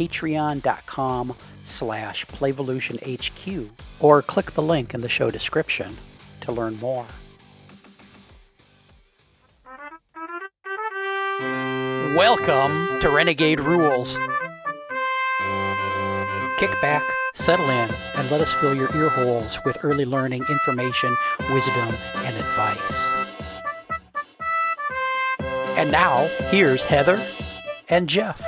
patreon.com slash playvolutionhq or click the link in the show description to learn more. Welcome to Renegade Rules. Kick back, settle in, and let us fill your ear holes with early learning, information, wisdom, and advice. And now, here's Heather and Jeff.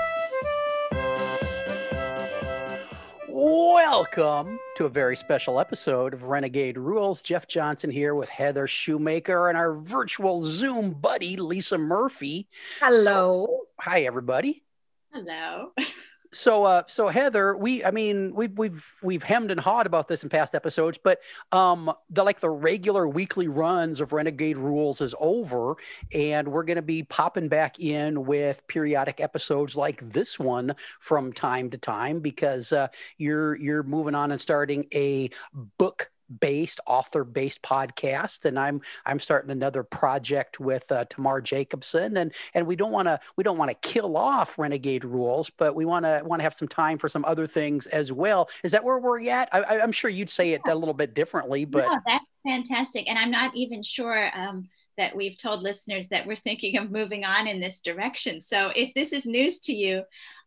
Welcome to a very special episode of Renegade Rules. Jeff Johnson here with Heather Shumaker and our virtual Zoom buddy, Lisa Murphy. Hello. Hi, everybody. Hello. So, uh, so Heather, we, I mean, we've we've we've hemmed and hawed about this in past episodes, but um, the like the regular weekly runs of Renegade Rules is over, and we're going to be popping back in with periodic episodes like this one from time to time because uh, you're you're moving on and starting a book based author based podcast and i'm i'm starting another project with uh, tamar jacobson and and we don't want to we don't want to kill off renegade rules but we want to want to have some time for some other things as well. Is that where we're at I, am sure you'd say it a little bit differently but no, that's fantastic and i'm not even sure um, that we've told listeners that we're thinking of moving on in this direction. So if this is news to you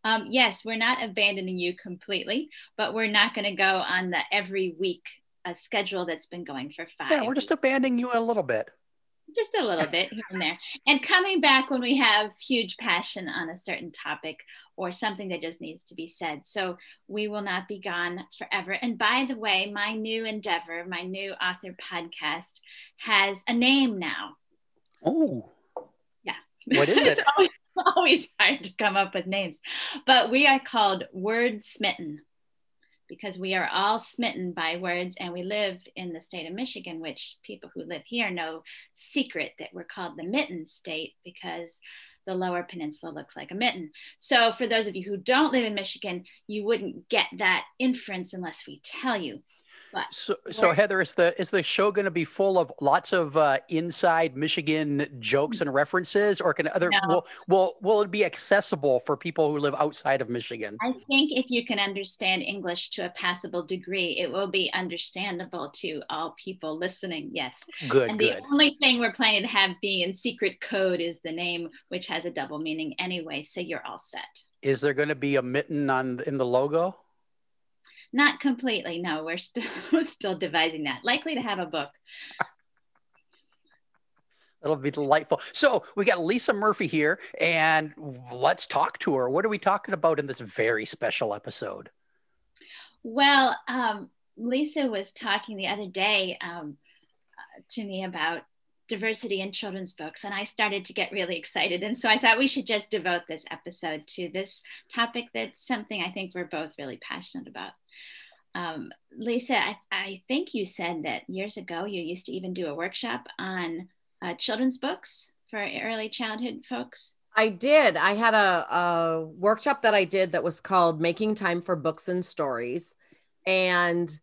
um, yes, we're not abandoning you completely, but we're not going to go on the every week a schedule that's been going for five. Yeah, we're just abandoning you a little bit. Just a little bit here and there. And coming back when we have huge passion on a certain topic or something that just needs to be said. So we will not be gone forever. And by the way, my new endeavor, my new author podcast, has a name now. Oh. Yeah. What is it? it's always, always hard to come up with names. But we are called Word Smitten because we are all smitten by words and we live in the state of Michigan, which people who live here know secret that we're called the mitten state because the lower peninsula looks like a mitten. So, for those of you who don't live in Michigan, you wouldn't get that inference unless we tell you. But so, so Heather, is the is the show going to be full of lots of uh, inside Michigan jokes and references, or can other no. will, will will it be accessible for people who live outside of Michigan? I think if you can understand English to a passable degree, it will be understandable to all people listening. Yes. Good. And good. the only thing we're planning to have be in secret code is the name, which has a double meaning anyway. So you're all set. Is there going to be a mitten on in the logo? Not completely. No, we're still still devising that. Likely to have a book. It'll be delightful. So we got Lisa Murphy here, and let's talk to her. What are we talking about in this very special episode? Well, um, Lisa was talking the other day um, to me about diversity in children's books, and I started to get really excited. And so I thought we should just devote this episode to this topic that's something I think we're both really passionate about. Um, Lisa, I, I, think you said that years ago you used to even do a workshop on uh, children's books for early childhood folks. I did. I had a, a workshop that I did that was called Making Time for Books and Stories. And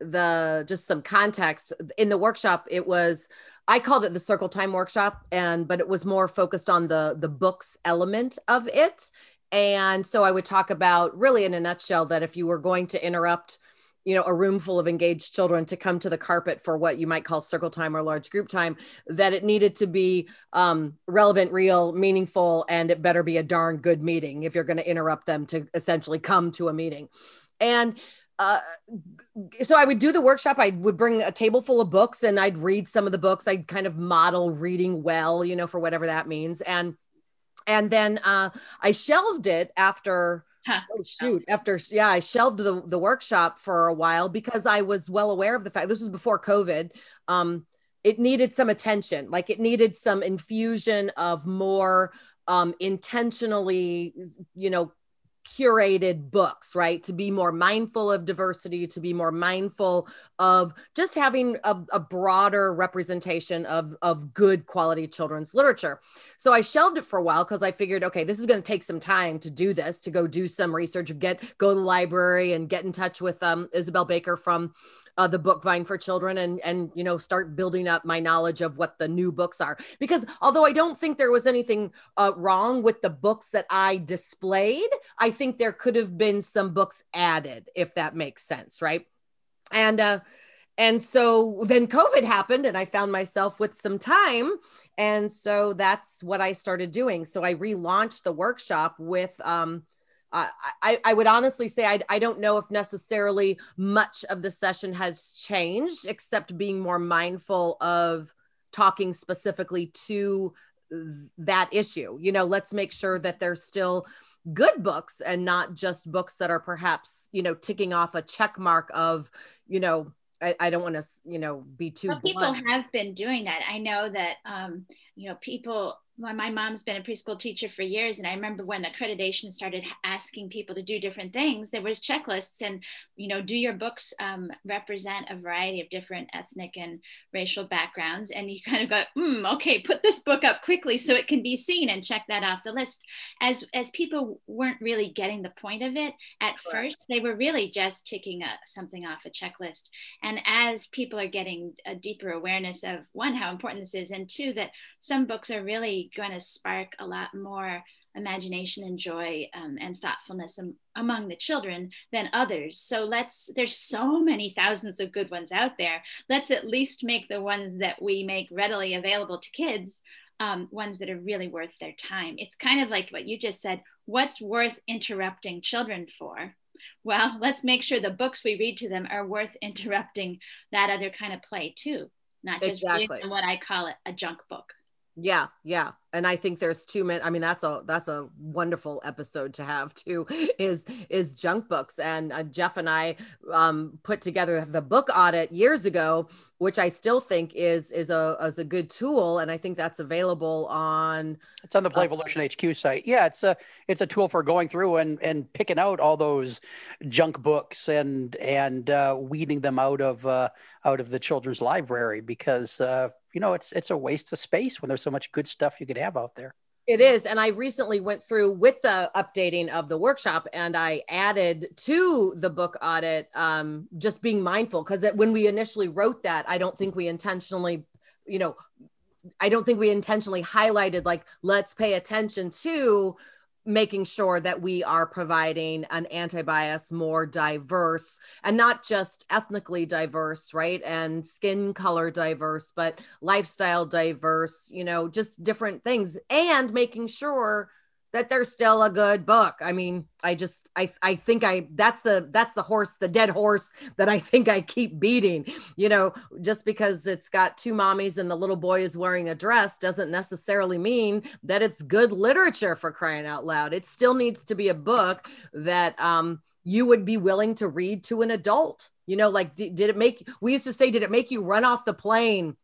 the just some context in the workshop it was i called it the circle time workshop and but it was more focused on the the books element of it and so i would talk about really in a nutshell that if you were going to interrupt you know a room full of engaged children to come to the carpet for what you might call circle time or large group time that it needed to be um, relevant real meaningful and it better be a darn good meeting if you're going to interrupt them to essentially come to a meeting and uh, so I would do the workshop. I would bring a table full of books and I'd read some of the books. I'd kind of model reading well, you know, for whatever that means. And and then uh, I shelved it after Huh. Oh shoot! After yeah, I shelved the the workshop for a while because I was well aware of the fact this was before COVID. Um, it needed some attention, like it needed some infusion of more um, intentionally, you know, curated books, right? To be more mindful of diversity, to be more mindful of just having a, a, broader representation of, of good quality children's literature. So I shelved it for a while because I figured, okay, this is going to take some time to do this, to go do some research, get go to the library and get in touch with um, Isabel Baker from uh, the book Vine for Children and and you know start building up my knowledge of what the new books are. Because although I don't think there was anything uh, wrong with the books that I displayed, I think there could have been some books added, if that makes sense, right? And uh, and so then COVID happened, and I found myself with some time. And so that's what I started doing. So I relaunched the workshop with um, uh, I, I would honestly say I, I don't know if necessarily much of the session has changed, except being more mindful of talking specifically to that issue. You know, let's make sure that there's still good books and not just books that are perhaps, you know, ticking off a check mark of, you know, I, I don't want to, you know, be too. Well, people have been doing that. I know that, um, you know, people well, my mom's been a preschool teacher for years and i remember when accreditation started asking people to do different things there was checklists and you know do your books um, represent a variety of different ethnic and racial backgrounds. And you kind of go mm, okay put this book up quickly so it can be seen and check that off the list. As as people weren't really getting the point of it at first they were really just ticking a, something off a checklist. And as people are getting a deeper awareness of one how important this is and two that some books are really going to spark a lot more imagination and joy um, and thoughtfulness am- among the children than others. So let's there's so many thousands of good ones out there. Let's at least make the ones that we make readily available to kids um, ones that are really worth their time. It's kind of like what you just said what's worth interrupting children for? Well let's make sure the books we read to them are worth interrupting that other kind of play too not just exactly. what i call it a junk book yeah, yeah. And I think there's too many. I mean, that's a that's a wonderful episode to have too. Is is junk books and uh, Jeff and I um, put together the book audit years ago, which I still think is is a is a good tool, and I think that's available on. It's on the Playvolution uh, HQ site. Yeah, it's a it's a tool for going through and and picking out all those junk books and and uh, weeding them out of uh, out of the children's library because uh, you know it's it's a waste of space when there's so much good stuff you could have out there. It is and i recently went through with the updating of the workshop and i added to the book audit um, just being mindful because when we initially wrote that i don't think we intentionally you know i don't think we intentionally highlighted like let's pay attention to making sure that we are providing an anti-bias more diverse and not just ethnically diverse right? And skin color diverse but lifestyle diverse you know just different things and making sure that there's still a good book. I mean, I just I I think I that's the that's the horse, the dead horse that I think I keep beating. You know, just because it's got two mommies and the little boy is wearing a dress doesn't necessarily mean that it's good literature for crying out loud. It still needs to be a book that um you would be willing to read to an adult. You know, like did, did it make we used to say did it make you run off the plane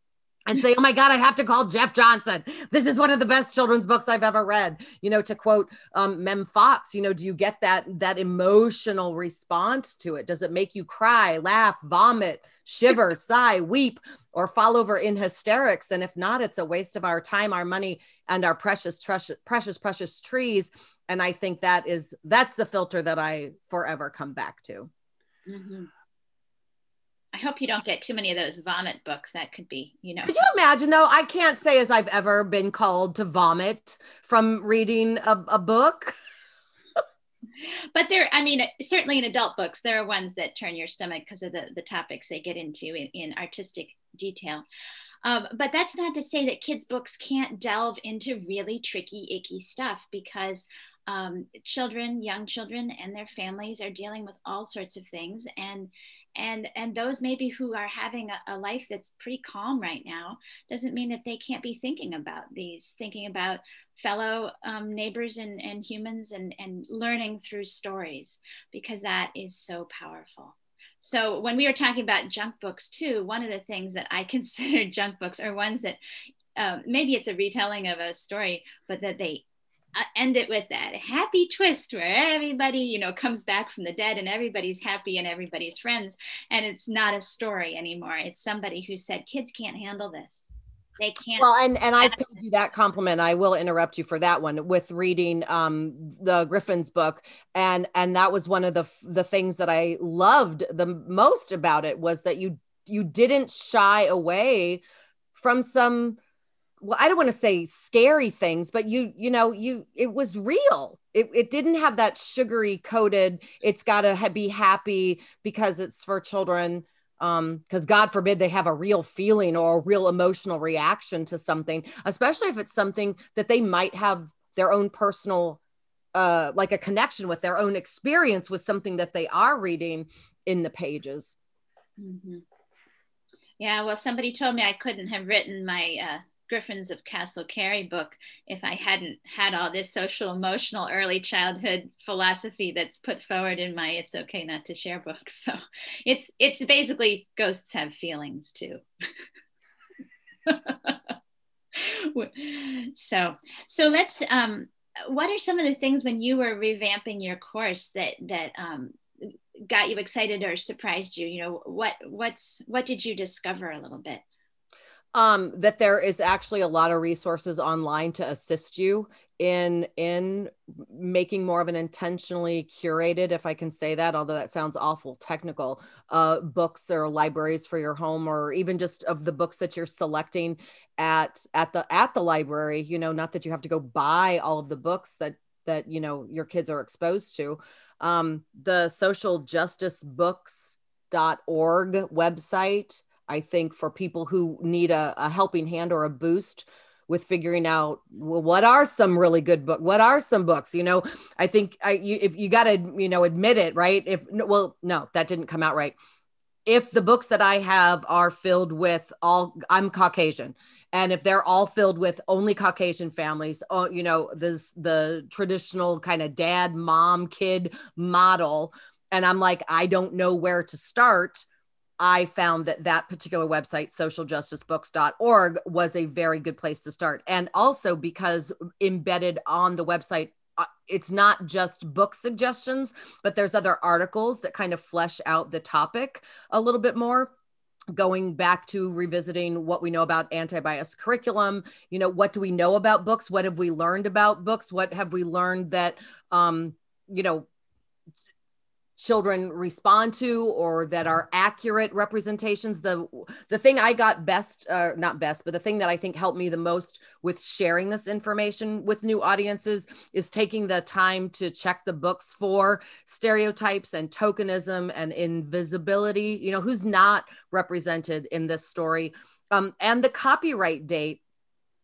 and say, Oh my God, I have to call Jeff Johnson. This is one of the best children's books I've ever read. You know, to quote um, Mem Fox, you know, do you get that that emotional response to it? Does it make you cry, laugh, vomit, shiver, sigh, weep, or fall over in hysterics? And if not, it's a waste of our time, our money, and our precious, precious, precious, precious trees. And I think that is that's the filter that I forever come back to. Mm-hmm. I hope you don't get too many of those vomit books. That could be, you know. Could you imagine though? I can't say as I've ever been called to vomit from reading a, a book. but there, I mean, certainly in adult books, there are ones that turn your stomach because of the, the topics they get into in, in artistic detail. Um, but that's not to say that kids' books can't delve into really tricky, icky stuff because um, children, young children, and their families are dealing with all sorts of things. And and and those maybe who are having a, a, life that's pretty calm right now doesn't mean that they can't be thinking about these thinking about fellow um, neighbors and, and humans and, and learning through stories because that is so powerful. So when we were talking about junk books too one of the things that i consider junk books are ones that um, maybe it's a retelling of a story but that they uh, end it with that happy twist where everybody, you know, comes back from the dead and everybody's happy and everybody's friends. And it's not a story anymore. It's somebody who said, kids can't handle this. They can't. Well, and and I've paid you that compliment. I will interrupt you for that one with reading um the Griffin's book, and and that was one of the the things that I loved the most about it was that you you didn't shy away from some well i don't want to say scary things but you you know you it was real it, it didn't have that sugary coated it's got to ha- be happy because it's for children um because god forbid they have a real feeling or a real emotional reaction to something especially if it's something that they might have their own personal uh like a connection with their own experience with something that they are reading in the pages mm-hmm. yeah well somebody told me i couldn't have written my uh Griffins of Castle Cary book if I hadn't had all this social emotional early childhood philosophy that's put forward in my It's Okay Not to Share book. So it's it's basically ghosts have feelings too. so so let's um what are some of the things when you were revamping your course that that um got you excited or surprised you you know what what's what did you discover a little bit um, that there is actually a lot of resources online to assist you in in making more of an intentionally curated if i can say that although that sounds awful technical uh, books or libraries for your home or even just of the books that you're selecting at at the at the library you know not that you have to go buy all of the books that that you know your kids are exposed to. Um, the social justice books.org website I think for people who need a, a helping hand or a boost with figuring out well, what are some really good book what are some books you know? I think i you, if you got to you know admit it right? If well no that didn't come out right. If the books that i have are filled with all i'm caucasian. And if they're all filled with only caucasian families oh you know this the traditional kind of dad mom kid model and i'm like i don't know where to start I found that that particular website, socialjusticebooks.org, was a very good place to start. And also because embedded on the website, uh, it's not just book suggestions, but there's other articles that kind of flesh out the topic a little bit more. Going back to revisiting what we know about anti-bias curriculum you know what do we know about books? What have we learned about books? What have we learned that um you know children respond to or that are accurate representations. The the thing i got best uh, not best but the thing that i think helped me the most with sharing this information with new audiences is taking the time to check the books for stereotypes and tokenism and invisibility you know who's not represented in this story. Um, and the copyright date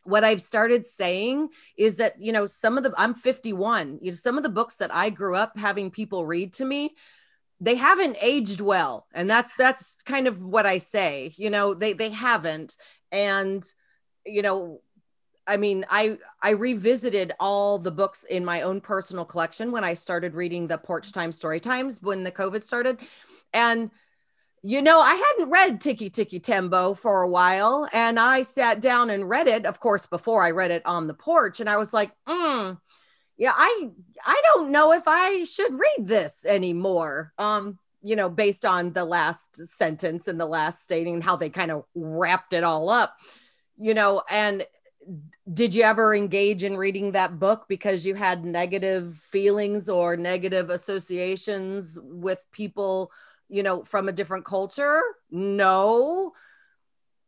what I've started saying is that, you know, some of the, I'm 51, you know, some of the books that I grew up having people read to me, they haven't aged well. And that's, that's kind of what I say, you know, they, they haven't. And, you know, I mean, I I revisited all the books in my own personal collection when I started reading the Porch Time Story Times when the COVID started. And you know, I hadn't read Tikki Tikki Tembo for a while, and I sat down and read it. Of course, before I read it on the porch, and I was like, hmm, yeah, I I don't know if I should read this anymore." Um, you know, based on the last sentence and the last stating how they kind of wrapped it all up, you know, and did you ever engage in reading that book because you had negative feelings or negative associations with people you know, from a different culture? No.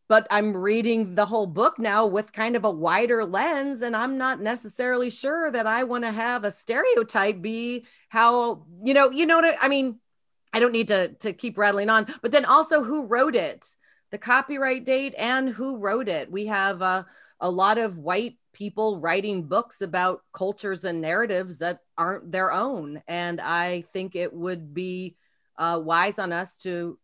But I'm reading the whole book now with kind of a wider lens, and I'm not necessarily sure that I want to have a stereotype be how, you know, you know what I, I mean? I don't need to to keep rattling on, but then also who wrote it, the copyright date, and who wrote it. We have uh, a lot of white people writing books about cultures and narratives that aren't their own, and I think it would be uh, wise on us to,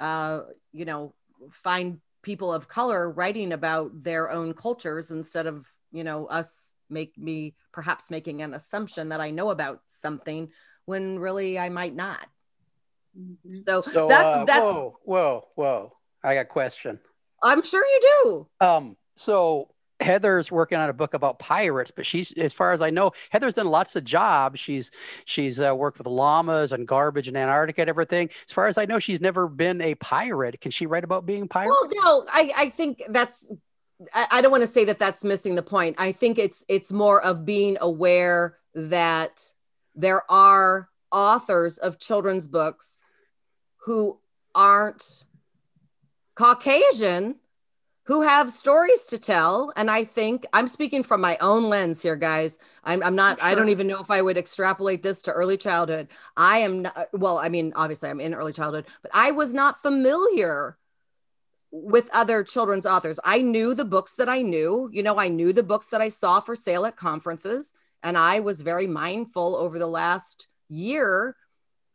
uh, you know, find people of color writing about their own cultures instead of, you know, us make me perhaps making an assumption that I know about something when really I might not. Mm-hmm. So, so, that's uh, that's whoa, whoa, whoa. I got a question. I'm sure you do. Um, so Heather's working on a book about pirates, but she's, as far as I know, Heather's done lots of jobs. She's she's uh, worked with llamas and garbage in Antarctica and everything. As far as I know, she's never been a pirate. Can she write about being pirate? Well, no, I, I think that's. I, I don't want to say that that's missing the point. I think it's it's more of being aware that there are authors of children's books who aren't Caucasian who have stories to tell. And I think I'm speaking from my own lens here, guys. I'm, I'm not, sure. I don't even know if I would extrapolate this to early childhood. I am not, well, I mean, obviously I'm in early childhood, but I was not familiar with other children's authors. I knew the books that I knew, you know, I knew the books that I saw for sale at conferences. And I was very mindful over the last year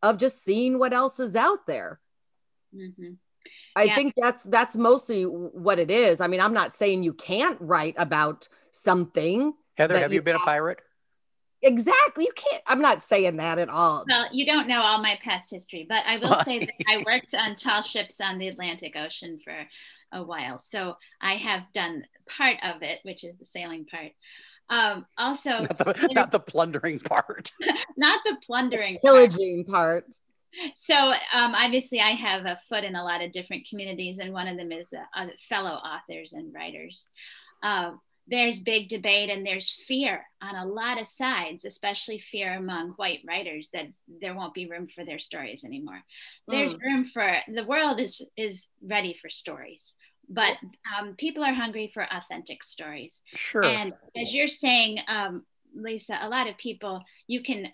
of just seeing what else is out there. Mm-hmm. I yeah. think that's that's mostly what it is. I mean, I'm not saying you can't write about something. Heather, have you, you been have, a pirate? Exactly. You can't. I'm not saying that at all. Well, you don't know all my past history, but I will say that I worked on tall ships on the Atlantic Ocean for a while, so I have done part of it, which is the sailing part. Um, also, not the, not the plundering part. not the plundering, pillaging part. part so um, obviously i have a foot in a lot of different communities and one of them is uh, fellow authors and writers. Uh, there's big debate and there's fear on a lot of sides especially fear among white writers that there won't be room for their stories anymore. There's mm. room for the world is is ready for stories but um, people are hungry for authentic stories. Sure. And as you're saying um, lisa a lot of people you can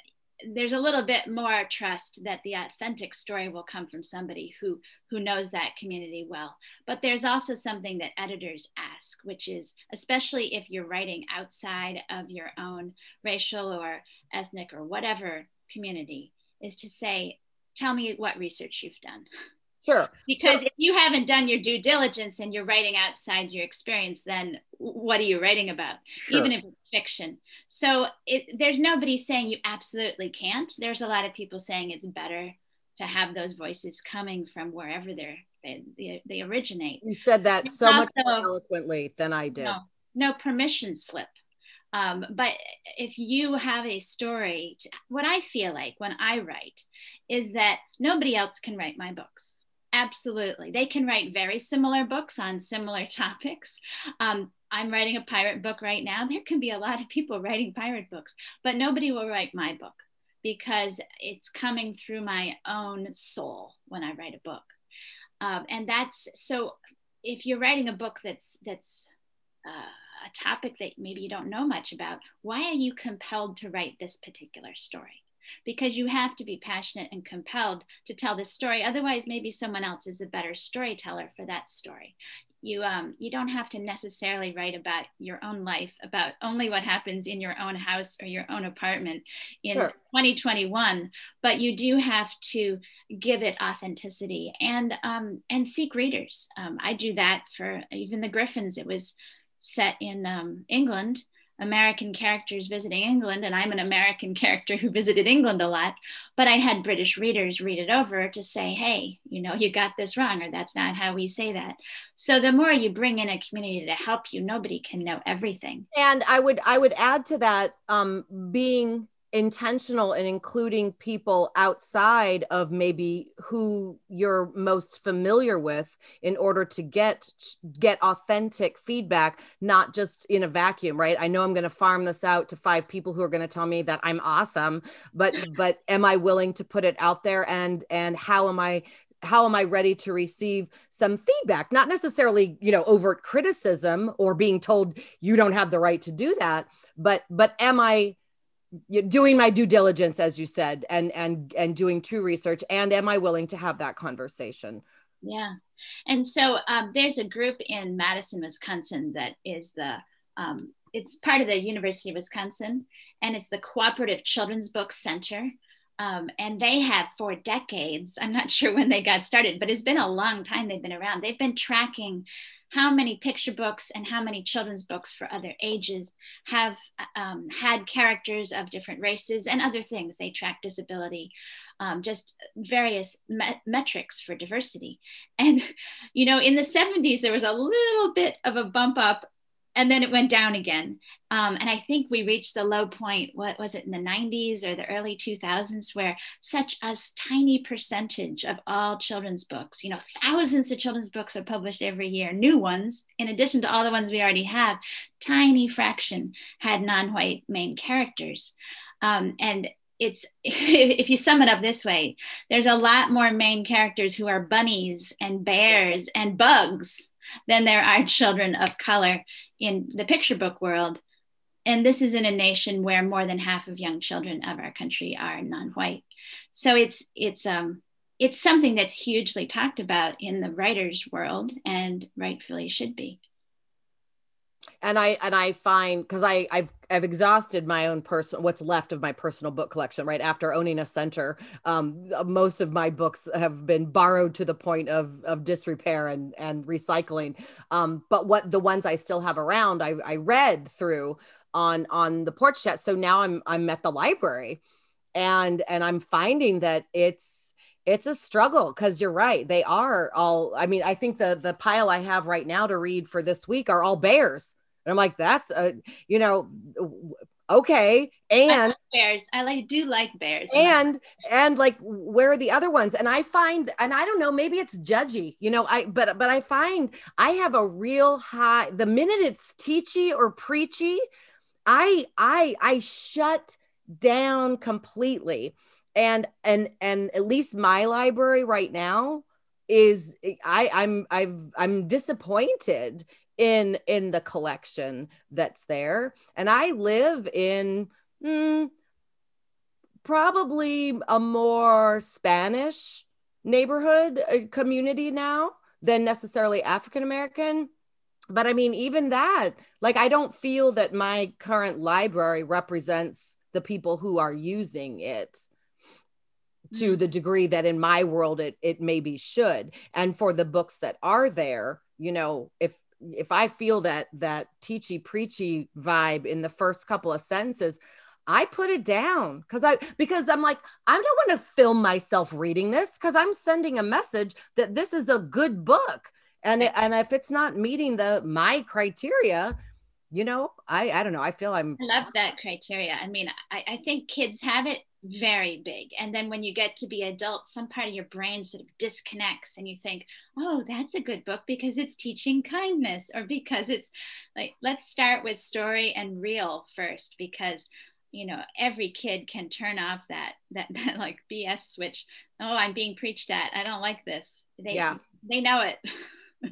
there's a little bit more trust that the authentic story will come from somebody who who knows that community well. But there's also something that editors ask which is especially if you're writing outside of your own racial or ethnic or whatever community is to say tell me what research you've done Sure. Because if you haven't done your due diligence and you're writing outside your experience, then what are you writing about? Sure. Even if it's fiction. So it, there's nobody saying you absolutely can't. There's a lot of people saying it's better to have those voices coming from wherever they're they, they originate. You said that it's so much more eloquently than I did. No, no permission slip. Um, but if you have a story, to, what I feel like when I write is that nobody else can write my books. Absolutely. They can write very similar books on similar topics. Um, I'm writing a pirate book right now. There can be a lot of people writing pirate books, but nobody will write my book because it's coming through my own soul when I write a book. Um, and that's so if you're writing a book that's that's uh, a topic that maybe you don't know much about, why are you compelled to write this particular story? Because you have to be passionate and compelled to tell this story. Otherwise, maybe someone else is the better storyteller for that story. You, um, you don't have to necessarily write about your own life, about only what happens in your own house or your own apartment in sure. 2021, but you do have to give it authenticity and, um, and seek readers. Um, I do that for even the Griffins. It was set in um, England American characters visiting England, and I'm an American character who visited England a lot, but I had British readers read it over to say, hey, you know, you got this wrong, or that's not how we say that. So the more you bring in a community to help you, nobody can know everything. And I would I would add to that um, being intentional in including people outside of maybe who you're most familiar with in order to get get authentic feedback not just in a vacuum right? I know i'm going to farm this out to five people who are going to tell me that i'm awesome but but am i willing to put it out there? And and how am i how am i ready to receive some feedback? Not necessarily you know overt criticism or being told you don't have the right to do that but but am i doing my due diligence as you said and and and doing true research and am i willing to have that conversation? Yeah. And so um, there's a group in madison wisconsin that is the um, it's part of the university of wisconsin and it's the cooperative children's book center. Um, and they have for decades i'm not sure when they got started but it's been a long time they've been around. They've been tracking how many picture books and how many children's books for other ages have um, had characters of different races and other things. They track disability, um, just various me- metrics for diversity. And, you know, in the 70s, there was a little bit of a bump up and then it went down again. Um, and I think we reached the low point, what was it, in the 90s or the early 2000s, where such a tiny percentage of all children's books, you know, thousands of children's books are published every year, new ones, in addition to all the ones we already have, tiny fraction had non white main characters. Um, and it's if you sum it up this way there's a lot more main characters who are bunnies and bears and bugs than there are children of color in the picture book world and this is in a nation where more than half of young children of our country are non-white. So it's it's um it's something that's hugely talked about in the writers world and rightfully should be. And I and I find because I I've I've exhausted my own personal what's left of my personal book collection right after owning a center. Um, most of my books have been borrowed to the point of of disrepair and and recycling. Um, but what the ones I still have around, I I read through on on the porch chat. So now I'm I'm at the library, and and I'm finding that it's it's a struggle because you're right they are all i mean i think the the pile i have right now to read for this week are all bears and I'm like, that's a, you know, okay. And I bears, I like do like bears. And and like where are the other ones? And I find, and I don't know, maybe it's judgy, you know. I but but I find I have a real high. The minute it's teachy or preachy, I I I shut down completely. And and and at least my library right now is I I'm I've I'm disappointed in in the collection that's there. And i live in mm, probably a more spanish neighborhood uh, community now than necessarily african american. But i mean even that like i don't feel that my current library represents the people who are using it to mm. the degree that in my world it it maybe should. And for the books that are there you know if if I feel that that teachy preachy vibe in the first couple of sentences, I put it down because I because I'm like I don't want to film myself reading this because I'm sending a message that this is a good book and it, and if it's not meeting the my criteria, you know, I I don't know. I feel I'm. I love that criteria. I mean, I I think kids have it very big. And then when you get to be adult, some part of your brain sort of disconnects and you think, oh, that's a good book because it's teaching kindness or because it's like, let's start with story and real first because you know every kid can turn off that that, that like bs switch. Oh i'm being preached at. I don't like this. They yeah. they know it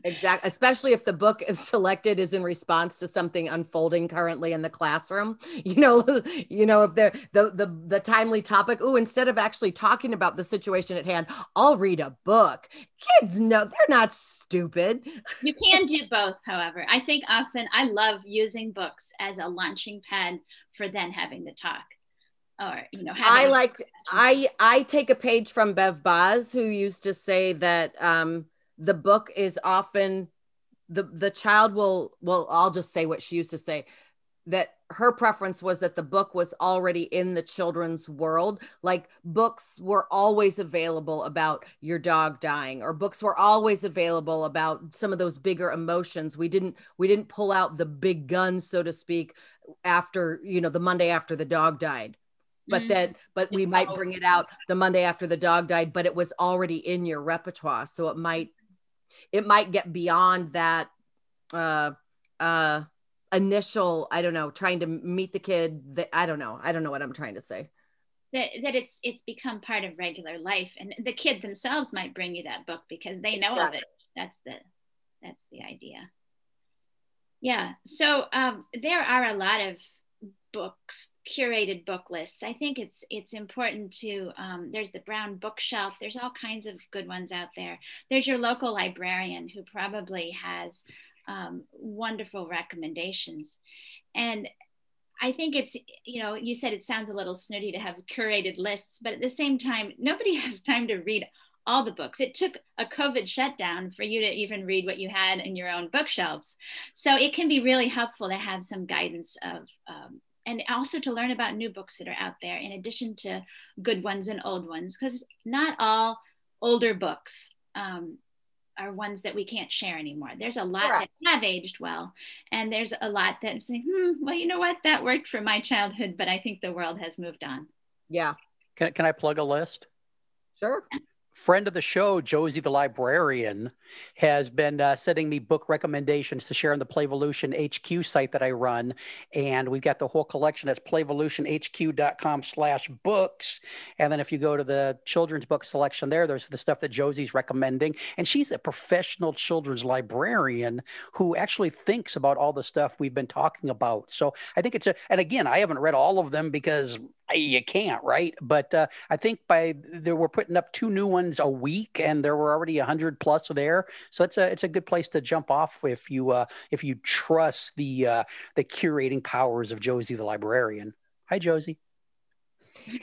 exactly especially if the book is selected is in response to something unfolding currently in the classroom. You know you know if they're the the, the timely topic oh instead of actually talking about the situation at hand i'll read a book. Kids know they're not stupid. You can do both however. I think often i love using books as a launching pad for then having the talk or you know i like i i take a page from bev bos who used to say that um the book is often the the child will well i'll just say what she used to say that her preference was that the book was already in the children's world. Like books were always available about your dog dying or books were always available about some of those bigger emotions. We didn't we didn't pull out the big guns so to speak after you know the monday after the dog died. But mm-hmm. that but we might bring it out the monday after the dog died but it was already in your repertoire so it might it might get beyond that uh uh initial i don't know trying to meet the kid that i don't know. I don't know what i'm trying to say. That, that it's it's become part of regular life. And the kid themselves might bring you that book because they know exactly. of it. That's the that's the idea. Yeah. So um, there are a lot of books curated book lists i think it's it's important to um, there's the brown bookshelf there's all kinds of good ones out there there's your local librarian who probably has um, wonderful recommendations and i think it's you know you said it sounds a little snooty to have curated lists but at the same time nobody has time to read all the books. It took a COVID shutdown for you to even read what you had in your own bookshelves. So it can be really helpful to have some guidance of um, and also to learn about new books that are out there in addition to good ones and old ones because not all older books um, are ones that we can't share anymore. There's a lot Correct. that have aged well, and there's a lot that say, hmm, well, you know what, that worked for my childhood, but I think the world has moved on. Yeah. Can, can I plug a list? Sure friend of the show, Josie the librarian, has been uh, sending me book recommendations to share on the Playvolution HQ site that I run, and we've got the whole collection. That's playvolutionhq.com/books, and then if you go to the children's book selection there, there's the stuff that Josie's recommending, and she's a professional children's librarian who actually thinks about all the stuff we've been talking about. So I think it's a, and again, I haven't read all of them because you can't, right? But uh, I think by there we're putting up two new ones a week, and there were already a hundred plus there. So it's a it's a good place to jump off if you uh, if you trust the uh, the curating powers of Josie the librarian. Hi, Josie.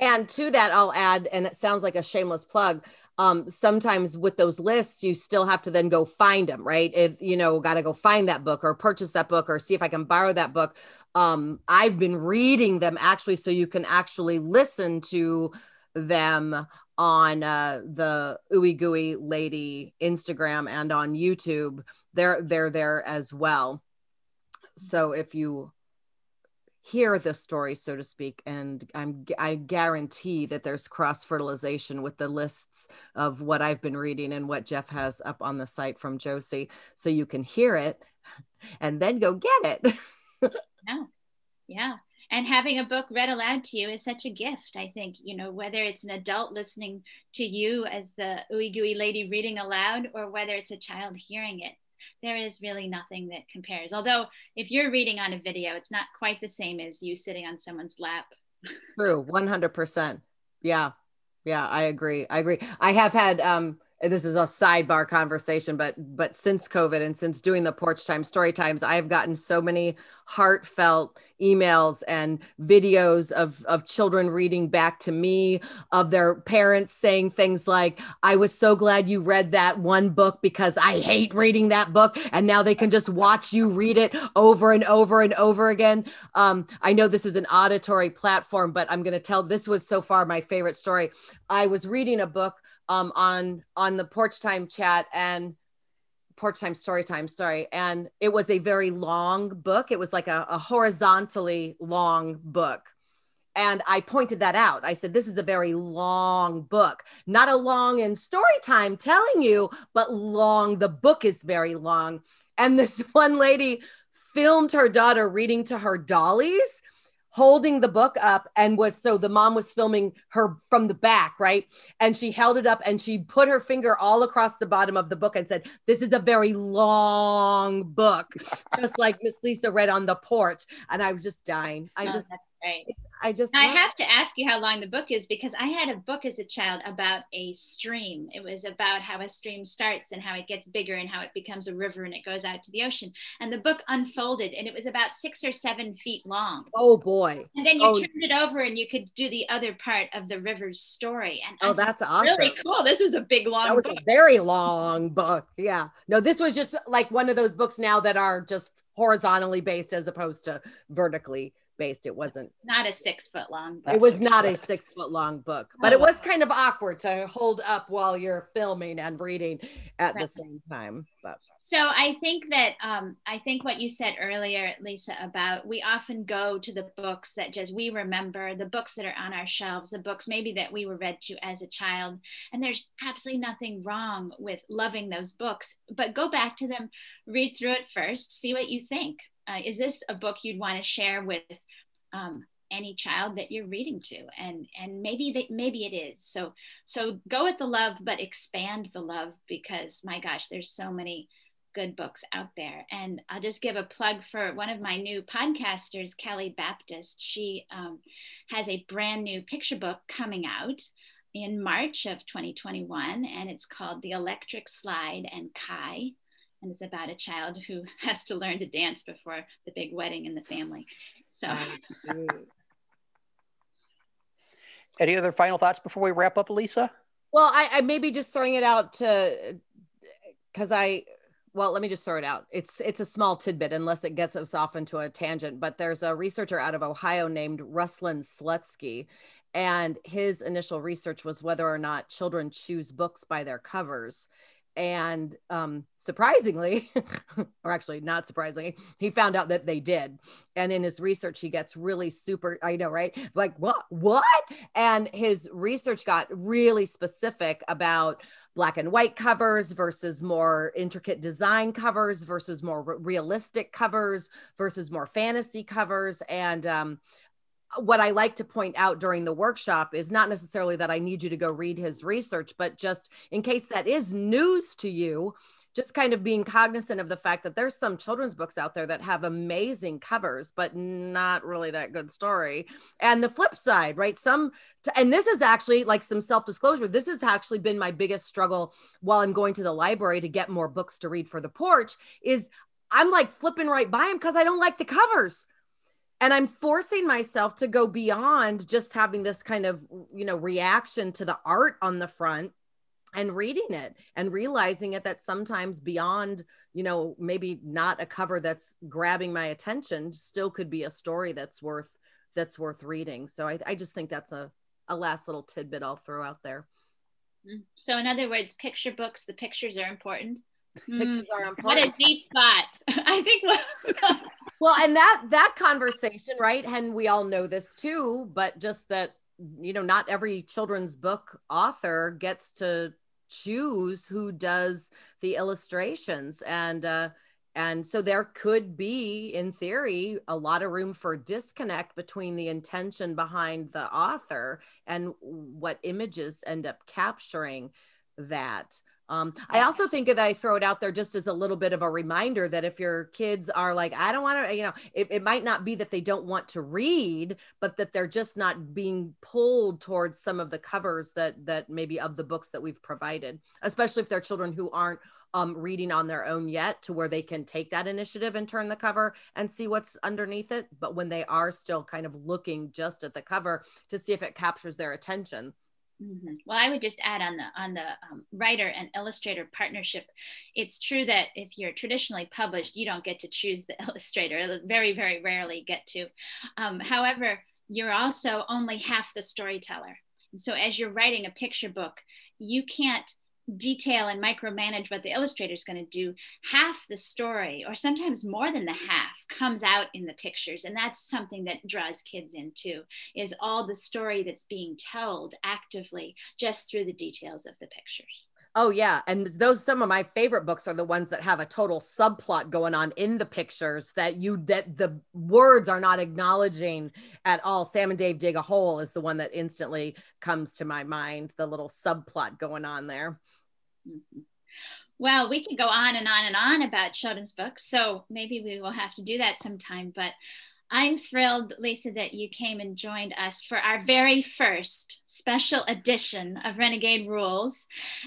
And to that, I'll add, and it sounds like a shameless plug um, sometimes with those lists, you still have to then go find them, right? It, you know, got to go find that book or purchase that book or see if I can borrow that book. Um, I've been reading them actually, so you can actually listen to them on uh, the Ooey Gooey Lady Instagram and on YouTube. They're they're there as well. So if you hear the story, so to speak. And I'm I guarantee that there's cross fertilization with the lists of what I've been reading and what Jeff has up on the site from Josie, so you can hear it and then go get it. yeah, yeah. And having a book read aloud to you is such a gift. I think you know whether it's an adult listening to you as the ooey gooey lady reading aloud, or whether it's a child hearing it there is really nothing that compares. Although, if you're reading on a video, it's not quite the same as you sitting on someone's lap. True, 100%. Yeah. Yeah, I agree. I agree. I have had um this is a sidebar conversation but but since covid and since doing the porch time story times i've gotten so many heartfelt emails and videos of of children reading back to me of their parents saying things like i was so glad you read that one book because i hate reading that book and now they can just watch you read it over and over and over again. Um, i know this is an auditory platform but i'm going to tell this was so far my favorite story. I was reading a book um, on on the porch time chat and porch time story time sorry and it was a very long book it was like a, a horizontally long book and I pointed that out. I said, This is a very long book, not a long in story time telling you, but long. The book is very long. And this one lady filmed her daughter reading to her dollies holding the book up and was so the mom was filming her from the back, right? And she held it up and she put her finger all across the bottom of the book and said, This is a very long book, just like Miss Lisa read on the porch. And I was just dying. I oh, Right. I just I have to ask you how long the book is because I had a book as a child about a stream. It was about how a stream starts and how it gets bigger and how it becomes a river and it goes out to the ocean. And the book unfolded and it was about six or seven feet long. Oh boy. And then you oh. turned it over and you could do the other part of the river's story. And oh, that's awesome. Really cool. This was a big long that was book. a very long book. Yeah. No, this was just like one of those books now that are just horizontally based as opposed to vertically based. It wasn't not a six foot long. Book. It was not a six foot long book, oh, but oh, it was kind of awkward to hold up while you're filming and reading at right. the same time. But so I think that um, I think what you said earlier, Lisa, about we often go to the books that just we remember, the books that are on our shelves, the books maybe that we were read to as a child, and there's absolutely nothing wrong with loving those books. But go back to them, read through it first, see what you think uh, is this a book you'd want to share with um, any child that you're reading to and and maybe that maybe it is so so go with the love but expand the love because my gosh there's so many good books out there and i'll just give a plug for one of my new podcasters kelly baptist she um, has a brand new picture book coming out in march of 2021 and it's called the electric slide and kai and it's about a child who has to learn to dance before the big wedding in the family. So. Any other final thoughts before we wrap up, Lisa? Well, I, I maybe just throwing it out to because I well, let me just throw it out. It's it's a small tidbit unless it gets us off into a tangent. But there's a researcher out of Ohio named Ruslan Slutsky, and his initial research was whether or not children choose books by their covers and um, surprisingly, or actually not surprisingly, he found out that they did. And in his research, he gets really super, I know, right? Like, what? What? And his research got really specific about black and white covers versus more intricate design covers versus more realistic covers versus more fantasy covers. And um, what I like to point out during the workshop is not necessarily that I need you to go read his research, but just in case that is news to you, just kind of being cognizant of the fact that there's some children's books out there that have amazing covers, but not really that good story. And the flip side, right? Some, and this is actually like some self disclosure. This has actually been my biggest struggle while I'm going to the library to get more books to read for the porch. Is I'm like flipping right by them because I don't like the covers and i'm forcing myself to go beyond just having this kind of you know reaction to the art on the front and reading it and realizing it that sometimes beyond you know maybe not a cover that's grabbing my attention still could be a story that's worth that's worth reading. So i, I just think that's a, a last little tidbit i'll throw out there. Mm. so in other words picture books the pictures are important? Pictures are important what a deep spot. I think well and that that conversation right and we all know this too but just that you know not every children's book author gets to choose who does the illustrations. And uh and so there could be in theory a lot of room for disconnect between the intention behind the author and what images end up capturing that um, I also think that I throw it out there just as a little bit of a reminder that if your kids are like, I don't want to, you know, it, it might not be that they don't want to read, but that they're just not being pulled towards some of the covers that that maybe of the books that we've provided, especially if they're children who aren't um, reading on their own yet to where they can take that initiative and turn the cover and see what's underneath it. But when they are still kind of looking just at the cover to see if it captures their attention, Mm-hmm. Well, I would just add on the on the um, writer and illustrator partnership. It's true that if you're traditionally published, you don't get to choose the illustrator. Very, very rarely get to. Um, however, you're also only half the storyteller. So, as you're writing a picture book, you can't detail and micromanage what the illustrator is going to do, half the story, or sometimes more than the half, comes out in the pictures. And that's something that draws kids in too, is all the story that's being told actively just through the details of the pictures. Oh yeah, and those some of my favorite books are the ones that have a total subplot going on in the pictures that you that the words are not acknowledging at all. Sam and Dave dig a hole is the one that instantly comes to my mind, the little subplot going on there. Mm-hmm. Well, we could go on and on and on about children's books, so maybe we will have to do that sometime, but I'm thrilled, Lisa, that you came and joined us for our very first special edition of Renegade Rules.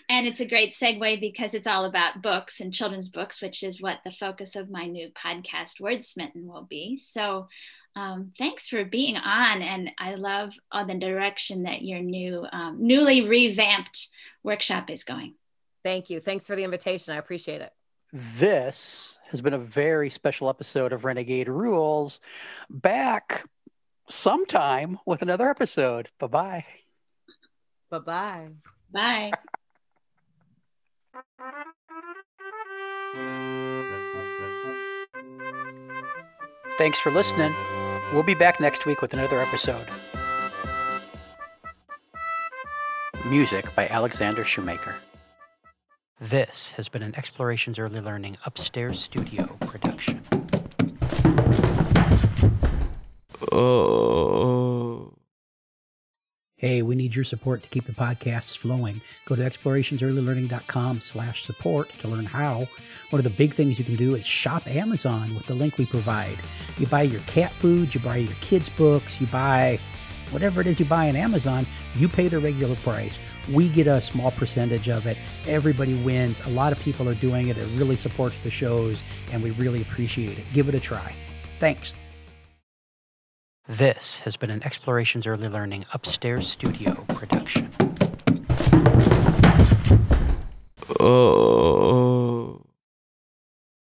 And it's a great segue because it's all about books and children's books, which is what the focus of my new podcast, Wordsmitten, will be. So um, thanks for being on. And I love all the direction that your new, um, newly revamped workshop is going. Thank you. Thanks for the invitation. I appreciate it. This has been a very special episode of Renegade Rules. Back sometime with another episode. Bye bye. Bye bye. Bye. Thanks for listening. We'll be back next week with another episode. Music by Alexander Shumaker. This has been an Explorations Early Learning Upstairs Studio production. Oh. Hey, we need your support to keep the podcasts flowing. Go to explorationsearlylearning.com slash support to learn how. One of the big things you can do is shop Amazon with the link we provide. You buy your cat food, you buy your kids' books, you buy whatever it is you buy on Amazon, you pay the regular price we get a small percentage of it. Everybody wins. A lot of people are doing it. It really supports the shows, and we really appreciate it. Give it a try. Thanks. This has been an Explorations Early Learning Upstairs Studio production. Oh.